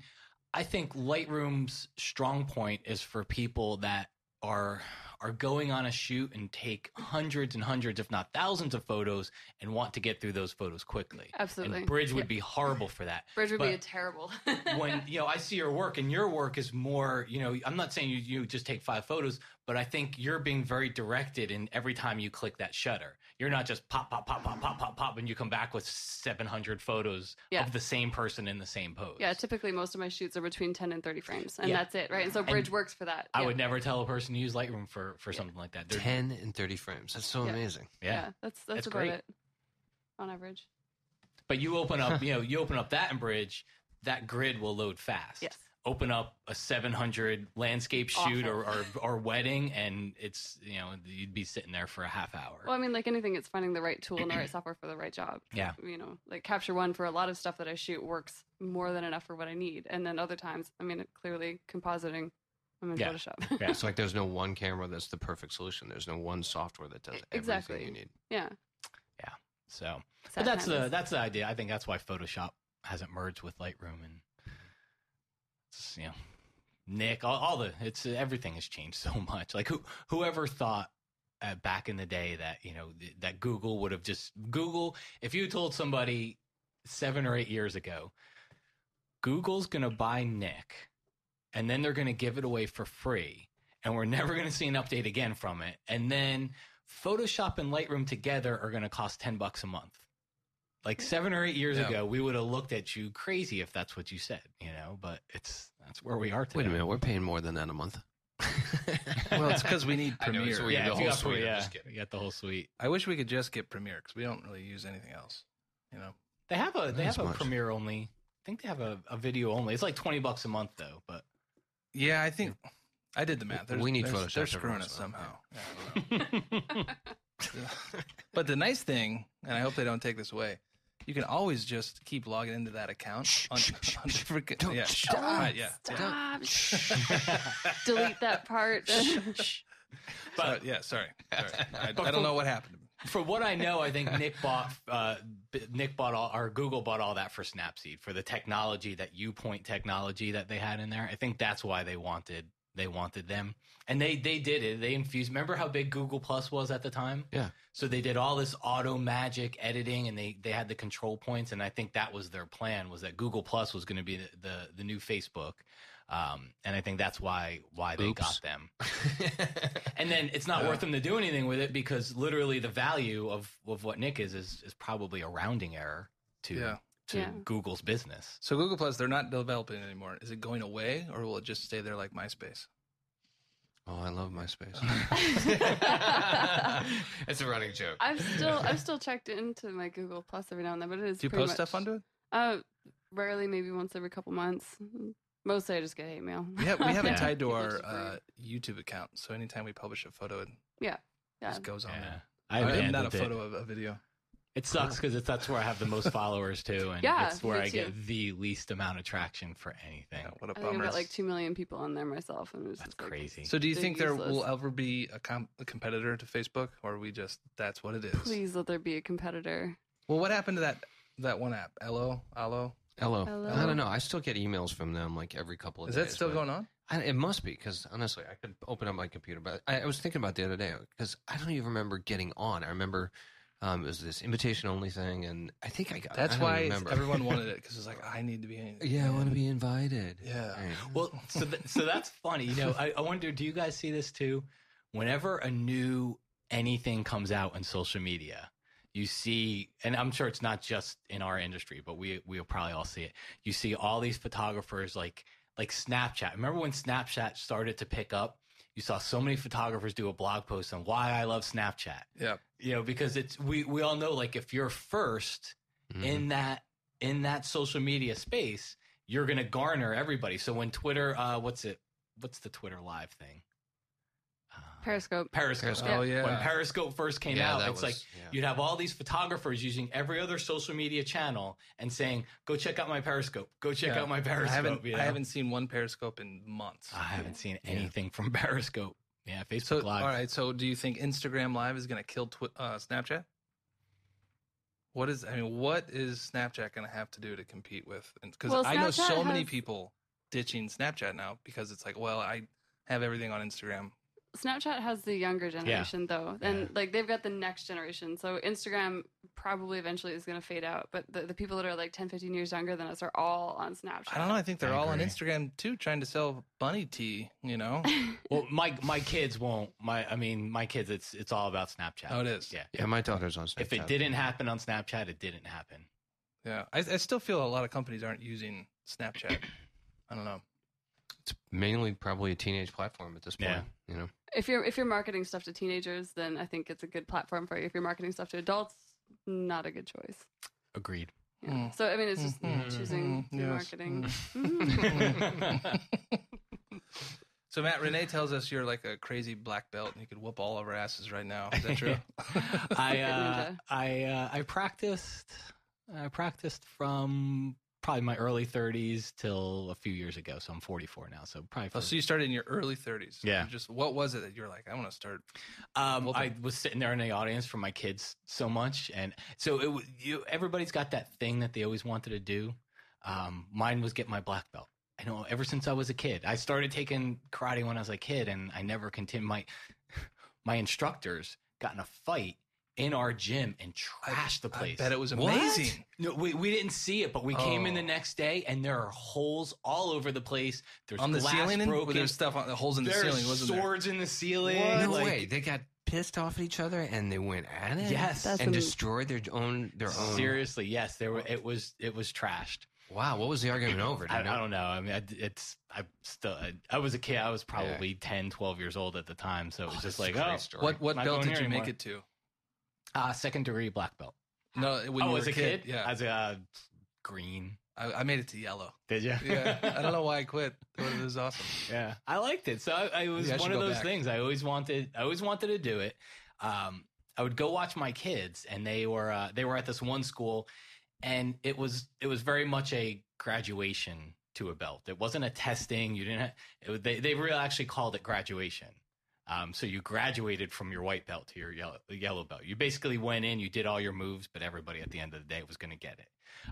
S4: I think Lightroom's strong point is for people that are are going on a shoot and take hundreds and hundreds, if not thousands, of photos and want to get through those photos quickly.
S5: Absolutely.
S4: And Bridge would
S5: Yeah.
S4: be horrible for that. *laughs*
S5: Bridge would be a terrible. *laughs*
S4: when you know I see your work and your work is more you know I'm not saying you you just take five photos but I think you're being very directed in every time you click that shutter you're not just pop pop pop pop pop pop pop and you come back with 700 photos
S5: Yeah.
S4: of the same person in the same pose
S5: yeah, typically most of my shoots are between 10 and 30 frames, and
S4: Yeah.
S5: that's it, right? And so Bridge works for that.
S4: I
S5: yeah.
S4: would never tell a person to use Lightroom for for something like that They're-
S2: 10 and 30 frames. That's so
S5: Yeah.
S2: amazing.
S5: Yeah,
S4: yeah.
S5: that's that's
S4: That's
S5: about
S4: great.
S5: it on average.
S4: but you open up you know you open up that in Bridge that grid will load fast
S5: Yes.
S4: Open up a 700 landscape shoot or, or or wedding and it's you know you'd be sitting there for a half hour
S5: Well, I mean, like anything, it's finding the right tool and the right *clears throat* software for the right job.
S4: Yeah.
S5: You know, like Capture One for a lot of stuff that I shoot works more than enough for what I need, and then other times, I mean, clearly compositing, I'm in
S4: Yeah.
S5: Photoshop. *laughs*
S4: Yeah.
S2: It's like there's no one camera that's the perfect solution. There's no one software that does everything
S5: Exactly.
S2: you need.
S5: yeah. Yeah.
S4: So
S5: Sad
S4: But that's the that's the idea. I think that's why Photoshop hasn't merged with Lightroom and it's, you know Nik all, all the it's everything has changed so *laughs* much. Like who whoever thought uh, back in the day that you know th- that Google would have just Google if you told somebody seven or eight years ago Google's gonna buy Nik and then they're gonna give it away for free and we're never gonna see an update again from it and then Photoshop and Lightroom together are going to cost 10 bucks a month. Like 7 or 8 years
S3: Yeah.
S4: ago, we would have looked at you crazy if that's what you said, you know, but it's that's where we are today.
S2: Wait a minute, we're paying more than that a month. *laughs*
S3: Well, it's because we need *laughs*
S2: I know, it's
S3: Premiere.
S2: weird.
S4: Yeah,
S2: the whole
S4: got,
S2: suite, I'm
S4: yeah,
S2: just kidding.
S4: you got the whole suite.
S3: I wish we could just get Premiere because we don't really use anything else. You know,
S4: They have a they
S2: Not
S4: have a
S2: much.
S4: Premiere only. I think they have a, a video only. It's like 20 bucks a month though, but
S3: yeah, I think I did the math. There's,
S2: We need
S3: there's-
S2: Photoshop
S3: They're screwing
S2: once
S3: us somehow. Yeah, I don't know. *laughs* but the nice thing, and I hope they don't take this away, you can always just keep logging into that account on, *laughs* on different.
S2: Don't-
S3: yeah,
S2: stop.
S3: right, yeah, yeah. *laughs* *laughs*
S5: Delete that part.
S3: Sorry, yeah, sorry. sorry. I, I don't
S4: for-
S3: know what happened.
S4: For what I know, I think Nik bought uh, Nik bought all or Google bought all that for Snapseed for the technology that U Point technology that they had in there. I think that's why they wanted they wanted them, and they they did it. They infused. Remember how big Google Plus was at the time?
S2: Yeah.
S4: So they did all this auto magic editing, and they they had the control points, and I think that was their plan was that Google Plus was going to be the, the the new Facebook. Um, and I think that's why why they
S2: Oops.
S4: got them. *laughs* And then it's not worth them to do anything with it because literally the value of, of what Nik is, is is probably a rounding error to
S3: Yeah.
S4: To
S5: Yeah.
S4: Google's business.
S3: So Google Plus, they're not developing it anymore. Is it going away, or will it just stay there like MySpace?
S2: Oh, I love MySpace. *laughs* *laughs* it's a running joke.
S5: I've still I've still checked into my Google Plus every now and then, but it is
S3: Do you
S5: pretty
S3: post
S5: much-
S3: stuff onto it?
S5: Uh, rarely, maybe once every couple months. Mostly, I just get hate mail.
S3: We, have, we have it *laughs*
S4: Yeah.
S3: tied to our uh, YouTube account. So anytime we publish a photo, it
S5: yeah,
S3: just goes on there.
S4: I
S3: I mean, not a
S4: it.
S3: photo of a video.
S4: It sucks because that's where I have the most followers too, and
S5: Yeah,
S4: it's where
S5: me
S4: I get
S5: too.
S4: the least amount of traction for anything.
S3: Yeah, what a
S5: I think I've
S3: bummer.
S5: got like two million people on there myself, and it was
S4: That's
S5: just like,
S4: crazy.
S3: so do you
S5: they're
S3: think there
S5: useless.
S3: will ever be a, com- a competitor to Facebook, or we just that's what it is?
S5: Please let there be a competitor.
S3: Well, what happened to that that one app? Hello, Ello.
S2: Hello.
S5: Hello.
S2: I don't know. I still get emails from them like every couple of days.
S3: Is
S2: days.
S3: that still
S2: but-
S3: going on?
S2: I, it must be because honestly, I could open up my computer, but I, I was thinking about it the other day because I don't even remember getting on. I remember um, it was this invitation only thing, and I think I got.
S3: That's
S2: I don't
S3: why
S2: even remember.
S3: everyone wanted *laughs* it because it's like I need to be. In.
S2: Yeah, I want to be invited.
S3: Yeah.
S2: Right.
S4: Well, so th- so that's funny. You know, I, I wonder, do you guys see this too? Whenever a new anything comes out in social media, you see, and I'm sure it's not just in our industry, but we we'll probably all see it. You see all these photographers like like Snapchat. Remember when Snapchat started to pick up? You saw so many photographers do a blog post on why I love Snapchat.
S3: Yeah.
S4: You know, because it's we we all know like if you're 1st
S2: Mhm.
S4: in that in that social media space, you're going to garner everybody. So when Twitter, uh, what's it? What's the Twitter live thing?
S5: Periscope.
S4: Periscope.
S2: Periscope.
S3: Oh yeah.
S4: When Periscope first came
S2: Yeah,
S4: out, it's
S2: was-
S4: like
S2: yeah.
S4: you'd have all these photographers using every other social media channel and saying, "Go check out my Periscope. Go check
S3: Yeah.
S4: out my Periscope."
S3: I haven't
S4: you
S3: I haven't seen one Periscope in months.
S4: I haven't seen anything from *laughs* Periscope. Yeah, Facebook
S3: So
S4: Live.
S3: all right. So do you think Instagram Live is going to kill twi- uh, Snapchat? What is I mean? What is Snapchat going to have to do to compete with? Because
S5: Well,
S3: I know so
S5: Snapchat
S3: many people ditching Snapchat now because it's like, well, I have everything on Instagram.
S5: Snapchat has the younger generation though, and like they've got the next generation. So Instagram probably eventually is going to fade out, but the, the people that are like 10, 15 years younger than us are all on Snapchat.
S3: I don't know. I think they're
S4: I
S3: all on. Instagram too, trying to sell bunny tea. You know? *laughs*
S4: Well, my my kids won't. My I mean, my kids. It's it's all about Snapchat.
S3: Oh, it is.
S4: Yeah.
S2: Yeah, my daughter's on Snapchat.
S4: If it didn't happen on Snapchat, it didn't happen.
S3: yeah. I, I still feel a lot of companies aren't using Snapchat. *clears throat* I don't know.
S2: It's mainly probably a teenage platform at this point.
S4: Yeah.
S2: You know,
S5: If you're if you're marketing stuff to teenagers, then I think it's a good platform for you. If you're marketing stuff to adults, not a good choice.
S4: Agreed.
S5: Yeah.
S3: Mm.
S5: So I mean, it's just
S3: Mhm.
S5: choosing
S3: Mhm. Yes.
S5: marketing.
S3: Mm. *laughs* So Matt, Renee tells us you're like a crazy black belt and you could whoop all of our asses right now. Is that true? *laughs*
S4: I uh. I uh, I practiced I practiced from probably my early 30s till a few years ago. So I'm 44 now. So probably.
S3: Oh, so you started in your early 30s.
S4: Yeah.
S3: Just what was it that you're like? I want to start.
S4: um,
S3: well,
S4: I was sitting there in the audience for my kids so much, and so it you everybody's got that thing that they always wanted to do. Um, mine was get my black belt. I know ever since I was a kid. I started taking karate when I was a kid, and I never continued. My *laughs* my instructors got in a fight in our gym and trashed the place.
S3: I bet it was
S2: What?
S3: amazing.
S4: No, we, we didn't see it, but we came in the
S3: Oh.
S4: next day and there are holes all over the place. There's
S3: On the
S4: glass
S3: ceiling, and
S4: broken.
S3: there's stuff on the holes in the
S4: There's
S3: ceiling. Wasn't there?
S4: swords in the ceiling.
S2: no
S4: like-
S2: way. They got pissed off at each other and they went at it.
S4: Yes.
S5: That's
S2: and
S5: am-
S2: destroyed their own their own.
S4: Seriously, yes, there were. It was it was trashed.
S2: Wow, what was the argument over?
S4: I. I don't know. I mean, I, it's I still I, I was a kid. I was probably 10, 12 years old at the time, so it was
S2: Oh,
S4: just like, oh,
S2: story.
S3: What what belt did
S4: here
S3: you make it to?
S4: Uh, second degree black belt.
S3: No, when
S4: oh,
S3: you were
S4: as a kid,
S3: Yeah,
S4: as a uh, green.
S3: I, I made it to yellow.
S4: Did you?
S3: Yeah, I don't know why I quit. It was awesome. *laughs*
S4: Yeah, I liked it. So I, I was
S3: Maybe I
S4: one of those
S3: back.
S4: things. I always wanted. I always wanted to do it. Um, I would go watch my kids, and they were uh, they were at this one school, and it was it was very much a graduation to a belt. It wasn't a testing. You didn't. Have, it, they they really actually called it graduation. Um, so you graduated from your white belt to your yellow, yellow belt. You basically went in, you did all your moves, but everybody at the end of the day was going to get it.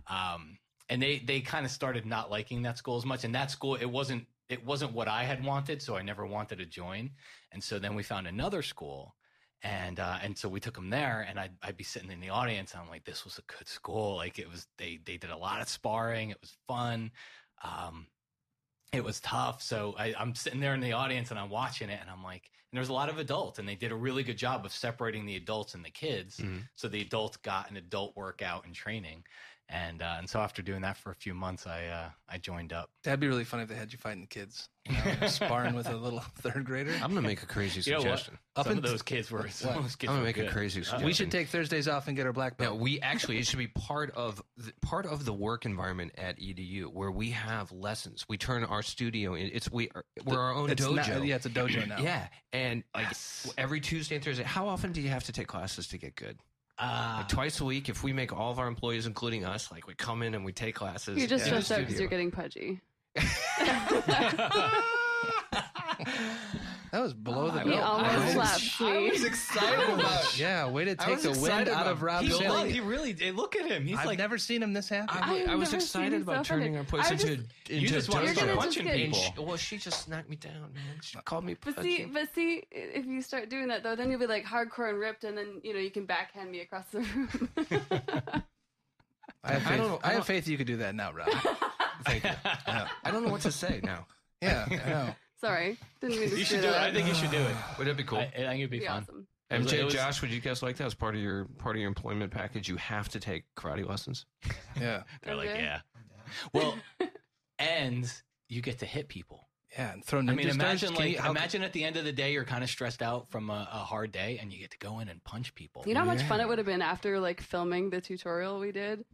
S4: Um, and they they kind of started not liking that school as much. And that school, it wasn't it wasn't what I had wanted, so I never wanted to join. And so then we found another school, and uh, and so we took them there. And I'd I'd be sitting in the audience, and I'm like, this was a good school. Like it was, they they did a lot of sparring. It was fun. Um, it was tough. So I, I'm sitting there in the audience and I'm watching it and I'm like, and there's a lot of adults and they did a really good job of separating the adults and the kids.
S2: Mhm.
S4: So the adults got an adult workout and training. And, uh, and so after doing that for a few months, I, uh, I joined up.
S3: That'd be really funny if they had you fighting the kids, you know, *laughs* sparring with a little *laughs* third grader.
S2: I'm gonna make a crazy
S4: You know what?
S2: suggestion.
S3: Up
S4: some
S3: in-
S4: of those kids were, some of those kids
S2: I'm gonna
S4: were
S2: make a crazy
S4: Uh,
S2: suggestion.
S3: We should take Thursdays off and get our black
S2: No,
S3: belt.
S2: we actually it should be part of the, part of the work environment at EDU where we have lessons. We turn our studio in. It's we are, we're our own
S3: It's
S2: dojo.
S3: not- yeah, it's a dojo now.
S2: Yeah, and like every Tuesday and Thursday. How often do you have to take classes to get good?
S4: Uh,
S2: Like twice a week. If we make all of our employees, including us, like we come in and we take classes.
S5: You're just
S2: in the
S5: stressed out because you're getting pudgy. *laughs* *laughs* *laughs*
S3: That was below oh the
S5: He
S3: belt.
S5: almost
S3: I was-
S5: slapped
S2: I was excited about. *laughs*
S3: Yeah, way to
S2: I
S3: take the wind
S2: excited
S3: out of Rob's
S4: he,
S2: He's like-
S4: he really did. Look at him. He's
S3: I've
S4: like,
S3: never seen him this happy.
S2: I,
S5: I've
S2: was excited about
S5: so
S2: turning
S5: funny.
S2: our place into
S5: just-
S2: into
S4: You just wanted
S2: dojo.
S4: to
S5: You're gonna
S4: punching
S5: just get-
S4: people.
S2: she, well, she just knocked me down, man. She called me.
S5: But
S2: pudgy.
S5: see, but see, if you start doing that though, then you'll be like hardcore and ripped, and then you know you can backhand me across the room. *laughs*
S3: I have
S2: I
S3: faith,
S2: don't
S3: I
S2: I
S3: have faith you could do that now, Rob. *laughs*
S2: Thank you. I don't know what to say now.
S3: Yeah, I know.
S5: Sorry, didn't mean to
S4: you should do it.
S5: that
S4: I think you should do it.
S2: Would that be cool?
S4: I, I think it'd be
S5: Be
S4: fun.
S5: awesome.
S4: It was-
S2: MJ,
S4: it was-
S2: Josh, would you guys like that as part of your part of your employment package? You have to take karate lessons.
S3: Yeah, *laughs*
S4: They're like,
S5: Okay.
S4: yeah. *laughs* Well, and you get to hit people.
S3: yeah. And throw ninja
S4: I mean,
S3: stars.
S4: imagine
S3: Can
S4: like
S3: you- how-
S4: imagine at the end of the day you're kind of stressed out from a, a hard day, and you get to go in and punch people.
S5: You know how much fun it would have been after like filming the tutorial we did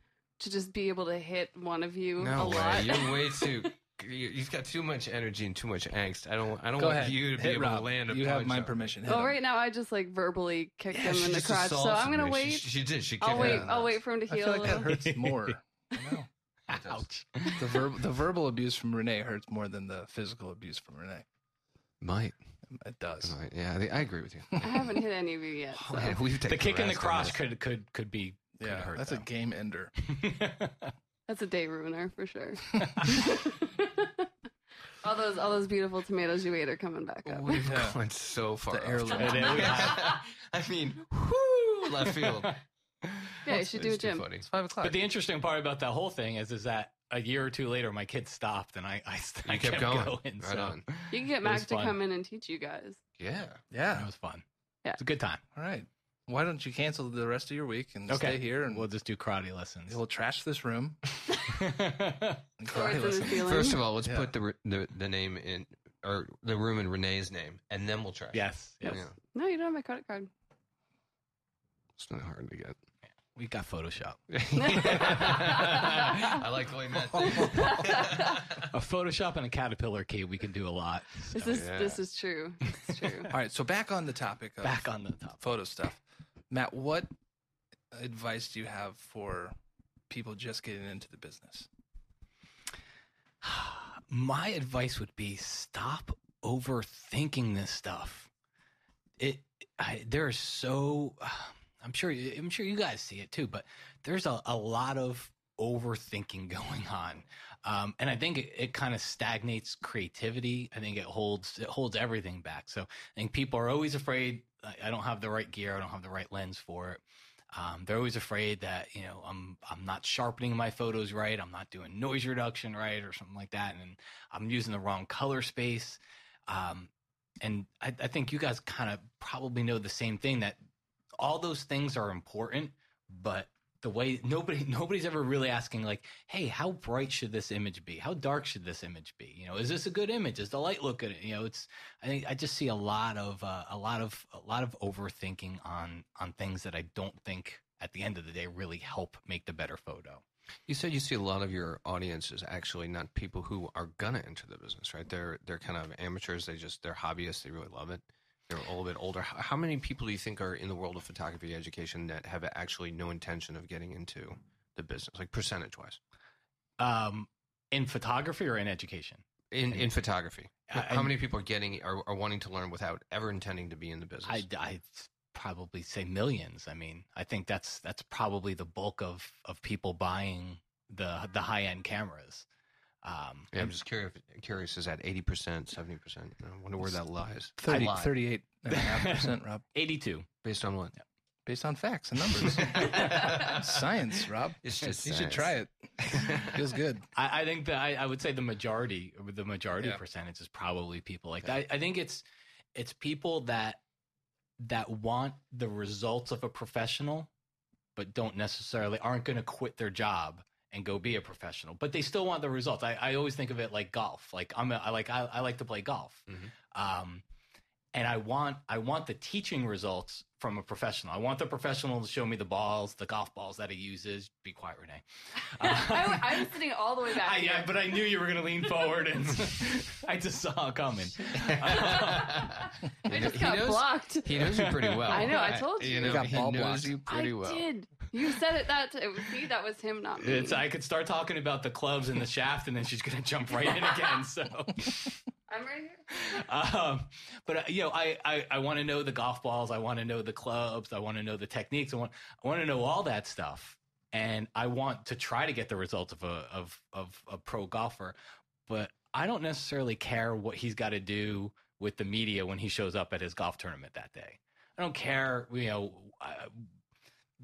S5: to just be able to hit one of you a
S2: No way.
S5: lot.
S2: You're *laughs* way too. You- You've got too much energy and too much angst. I don't. I don't
S3: Go
S2: want
S3: ahead.
S2: you to be
S3: Hit
S2: able
S3: Rob.
S2: to land a
S3: You have
S2: punch
S3: my
S2: on-
S3: permission. Hit
S5: well,
S3: him.
S5: right now I just like verbally kicked
S2: Yeah,
S5: him
S2: she
S5: in the
S2: just
S5: crotch, so
S2: assaulted
S5: I'm gonna
S2: me.
S5: wait.
S2: She, she did. She
S5: I'll
S2: kicked
S5: wait.
S2: me.
S5: I'll wait for him to
S3: I
S5: heal.
S3: feel
S5: a
S3: like that hurts *laughs* more. I know.
S4: Ouch.
S3: The, verb, the verbal abuse from Renee hurts more than the physical abuse from Renee.
S2: Might.
S3: It does.
S2: Might. Yeah, I, think- I agree with you.
S5: I haven't hit any of you yet.
S2: Oh,
S5: so.
S2: man, we've
S4: The kick in the
S2: rest on
S4: crotch
S2: this.
S4: could could could be could
S3: Yeah,
S4: hurt.
S3: that's a game ender. *laughs*
S5: That's a day ruiner for sure. *laughs* all those all those beautiful tomatoes you ate are coming back up.
S2: We've *laughs*
S3: Yeah.
S2: gone so far.
S3: The
S2: off
S3: heirloom.
S2: track.
S4: It is. *laughs*
S2: I mean, whoo, left field.
S5: Yeah, you should do a
S2: too
S5: gym.
S2: funny.
S3: It's five o'clock.
S4: But the interesting part about that whole thing is, is that a year or two later, my kids stopped, and I I, I
S2: You kept
S4: kept
S2: going.
S4: going.
S2: right
S4: so
S2: on.
S5: You can get
S4: It
S5: Mac to
S4: fun.
S5: come in and teach you guys.
S2: Yeah.
S3: yeah.
S4: It was fun.
S5: Yeah.
S4: It's a good time.
S3: All right. Why don't you cancel the rest of your week and
S4: Okay.
S3: stay here and
S4: We'll just do karate lessons.
S3: we'll trash this room. *laughs* karate lessons.
S2: First of all, let's
S3: Yeah.
S2: put the, the the name in or the room in Renee's name, and then we'll try. it.
S4: yes, yes.
S2: Yeah.
S5: no, you don't have my credit card.
S2: It's not hard to get.
S4: We got Photoshop. *laughs* *laughs*
S2: I like the way Matt.
S4: A Photoshop and a caterpillar key, we can do a lot.
S5: This is
S2: yeah.
S5: this is true. It's true.
S3: All right. So back on the topic of
S4: back on the top.
S3: photo stuff. Matt, what advice do you have for people just getting into the business? *sighs*
S4: My advice would be stop overthinking this stuff. It I, there's so *sighs* I'm sure I'm sure you guys see it too, but there's a, a lot of overthinking *laughs* going on. Um, and I think it, it kind of stagnates creativity. I think it holds it holds everything back. So I think people are always afraid I, don't have the right gear, I don't have the right lens for it. Um, they're always afraid that you know I'm I'm not sharpening my photos right, I'm not doing noise reduction right, or something like that, and I'm using the wrong color space. Um, and I, I think you guys kind of probably know the same thing that all those things are important, but the way nobody *laughs* nobody's ever really asking like, hey, how bright should this image be? How dark should this image be? You know, is this a good image? Is the light look good? You know, it's I think I just see a lot of uh, a lot of a lot of overthinking on on things that I don't think at the end of the day really help make the better photo.
S2: You said you see a lot of your audience is actually not people who are gonna enter the business, right? They're they're kind of amateurs. They just they're hobbyists. They really love it. They're a little bit older. How, many people do you think are in the world of photography education that have actually no intention of getting into the business, like percentage wise,
S4: Um, in photography or in education?
S2: in in photography?
S4: I-
S2: How many people are getting are, are wanting to learn without ever intending to be in the business?
S4: I I probably say millions. I mean, I think that's that's probably the bulk of of people buying the the high end cameras. Um,
S2: yeah, I'm just curious. Curious, is that eighty percent, seventy percent? I wonder where that lies.
S3: 30,
S2: Lie.
S3: 38.5%, Rob. *laughs*
S4: 82.
S2: Based on what?
S3: Based on facts and numbers. *laughs* Science, Rob.
S2: It's just
S3: you
S2: just
S3: should try it. Feels good. *laughs*
S4: I, I think that I, I would say the majority, the majority
S3: Yeah.
S4: percentage is probably people like that. I, I think it's it's people that that want the results of a professional, but don't necessarily aren't going to quit their job and go be a professional, but they still want the results. I, I always think of it like golf. Like I'm a, I like I, I like to play golf,
S2: Mhm.
S4: um, and I want I want the teaching results from a professional. I want the professional to show me the balls, the golf balls that he uses. Be quiet, Renee. *laughs*
S5: I, I was sitting all the way back.
S4: I,
S5: here.
S4: yeah, but I knew you were going to lean forward, and *laughs* I just saw it coming. *laughs*
S5: I just
S2: He
S5: got
S2: knows-
S5: blocked.
S2: He knows you pretty well.
S5: I know, I told you.
S2: You know,
S3: got
S2: he
S3: ball
S2: knows
S3: blocked.
S2: you pretty
S5: I
S2: well.
S5: did. You said it that t- see that was him, not me.
S4: It's I could start talking about the clubs and the shaft, and then she's going to jump right in again. So,
S5: I'm right here. *laughs*
S4: um, but uh, you know, I I, I want to know the golf balls. I want to know the clubs. I want to know the techniques. I want I want to know all that stuff, and I want to try to get the results of a of of a pro golfer. But I don't necessarily care what he's got to do with the media when he shows up at his golf tournament that day. I don't care, you know, uh,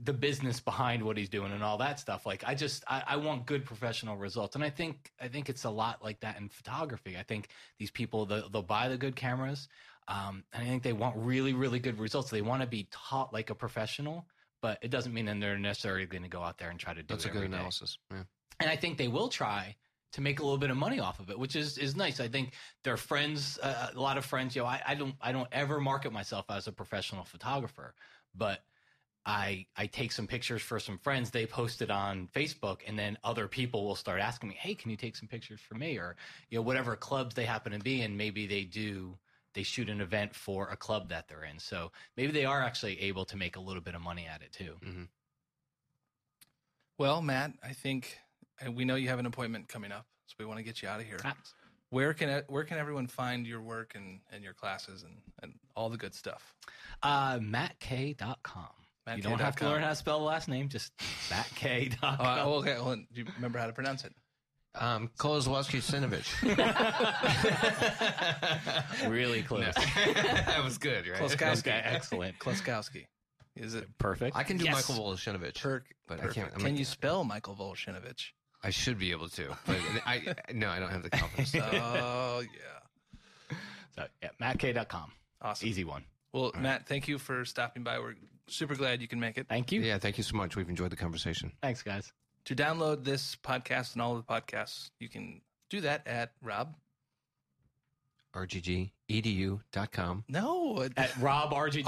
S4: the business behind what he's doing and all that stuff. Like, I just, I, I want good professional results, and I think, I think it's a lot like that in photography. I think these people, they'll, they'll buy the good cameras, um, and I think they want really, really good results. They want to be taught like a professional, but it doesn't mean that they're necessarily going to go out there and try to do
S2: That's a good analysis. Yeah.
S4: and I think they will try to make a little bit of money off of it, which is is nice. I think their friends, uh, a lot of friends. You know, I, I don't I don't ever market myself as a professional photographer, but I I take some pictures for some friends. They post it on Facebook, and then other people will start asking me, "Hey, can you take some pictures for me?" Or you know, whatever clubs they happen to be in. Maybe they do. They shoot an event for a club that they're in, so maybe they are actually able to make a little bit of money at it too.
S3: Well, Matt, I think we know you have an appointment coming up, so we want to get you out of here. Where can where can everyone find your work and, and your classes and, and all the good stuff?
S4: Uh, MattK.com. you don't have to
S3: MattK.com.
S4: learn how to spell the last name, just *laughs* MattK.com.
S3: Oh, oh, okay. Hold on. Do you remember how to pronounce it?
S2: Um, Kozlowski Sinovich. *laughs* *laughs*
S4: really close.
S2: that was good, right?
S3: Kloskowski.
S4: Okay, excellent.
S3: Kloskowski. Is it
S4: Perfect.
S2: I can do
S3: Yes.
S2: Michael Voloshinovich.
S3: Perk?
S2: But I can't- I'm
S3: Can
S2: not-
S3: you spell Michael Volshinovich?
S2: I should be able to, but I no, I don't have the confidence.
S3: oh yeah,
S4: So, yeah, MattK.com.
S3: awesome.
S4: Easy one.
S3: Well, Matt, thank you for stopping by. We're super glad you can make it.
S4: Thank you.
S2: yeah, thank you so much. We've enjoyed the conversation.
S4: Thanks, guys.
S3: To download this podcast and all of the podcasts, you can do that at Rob.
S2: RGGedu.com.
S3: No, at
S4: At Rob RGG.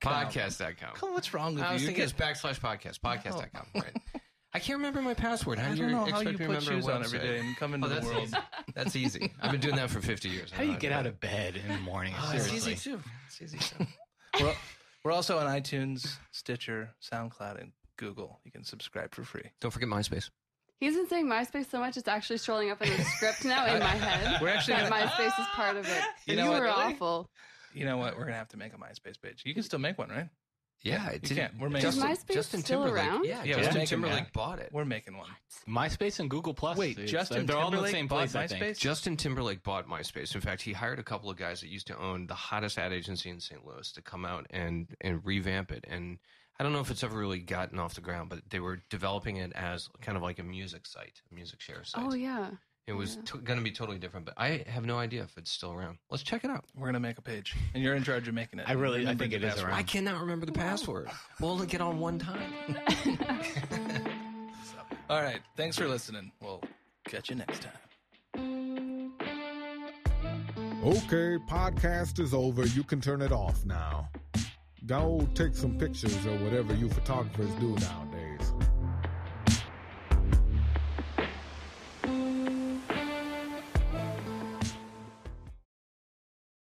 S2: Podcast.com.
S3: Come on, what's wrong with
S2: I was
S3: you?
S2: thinking
S3: You
S2: it's backslash podcast. Podcast.com. Oh. Right. I can't remember my password. How
S3: I
S2: do
S3: don't
S2: you
S3: know how you
S2: me to
S3: put
S2: remember
S3: shoes on every
S2: website?
S3: day and come oh, into
S2: Oh,
S3: the world.
S2: easy. That's easy. I've been doing that for 50 years.
S4: How do you uh,
S2: get
S4: out of bed in the morning?
S2: Oh, it's easy too. It's easy too.
S3: We're, we're also on iTunes, Stitcher, SoundCloud, and Google. You can subscribe for free.
S2: Don't forget MySpace.
S5: He's been saying MySpace so much it's actually strolling up in the script now in my head. *laughs*
S3: We're actually
S5: that
S3: gonna-
S5: MySpace is part of it.
S3: You
S5: You,
S3: what,
S5: were
S3: really?
S5: awful.
S3: You know what? We're gonna have to make a MySpace page. You can still make one, right?
S2: Yeah,
S3: You can't. We're making.
S5: Is
S2: Justin,
S5: MySpace
S2: Justin
S5: still
S2: Timberlake.
S5: around?
S2: Yeah,
S3: Yeah,
S2: Justin
S3: making
S2: Timberlake bought it.
S3: We're making one.
S4: MySpace and Google Plus.
S3: Wait,
S4: It's-
S3: Justin
S4: they're all in the
S3: Timberlake
S4: same
S3: bought
S4: place. I think.
S3: MySpace?
S2: Justin Timberlake bought MySpace. In fact, he hired a couple of guys that used to own the hottest ad agency in St. Louis to come out and and revamp it. And I don't know if it's ever really gotten off the ground, but they were developing it as kind of like a music site, a music share site.
S5: Oh yeah.
S2: It was
S5: yeah.
S2: t- going to be totally different, but I have no idea if it's still around. Let's check it out.
S3: We're gonna make a page, and you're in charge of making it.
S4: I really- I think
S3: the
S4: it is
S3: password.
S4: around.
S2: I cannot remember the password. *laughs* We'll only get on one time. *laughs*
S3: All right. Thanks for listening. We'll catch you next time.
S1: Okay, podcast is over. You can turn it off now. Go take some pictures or whatever you photographers do down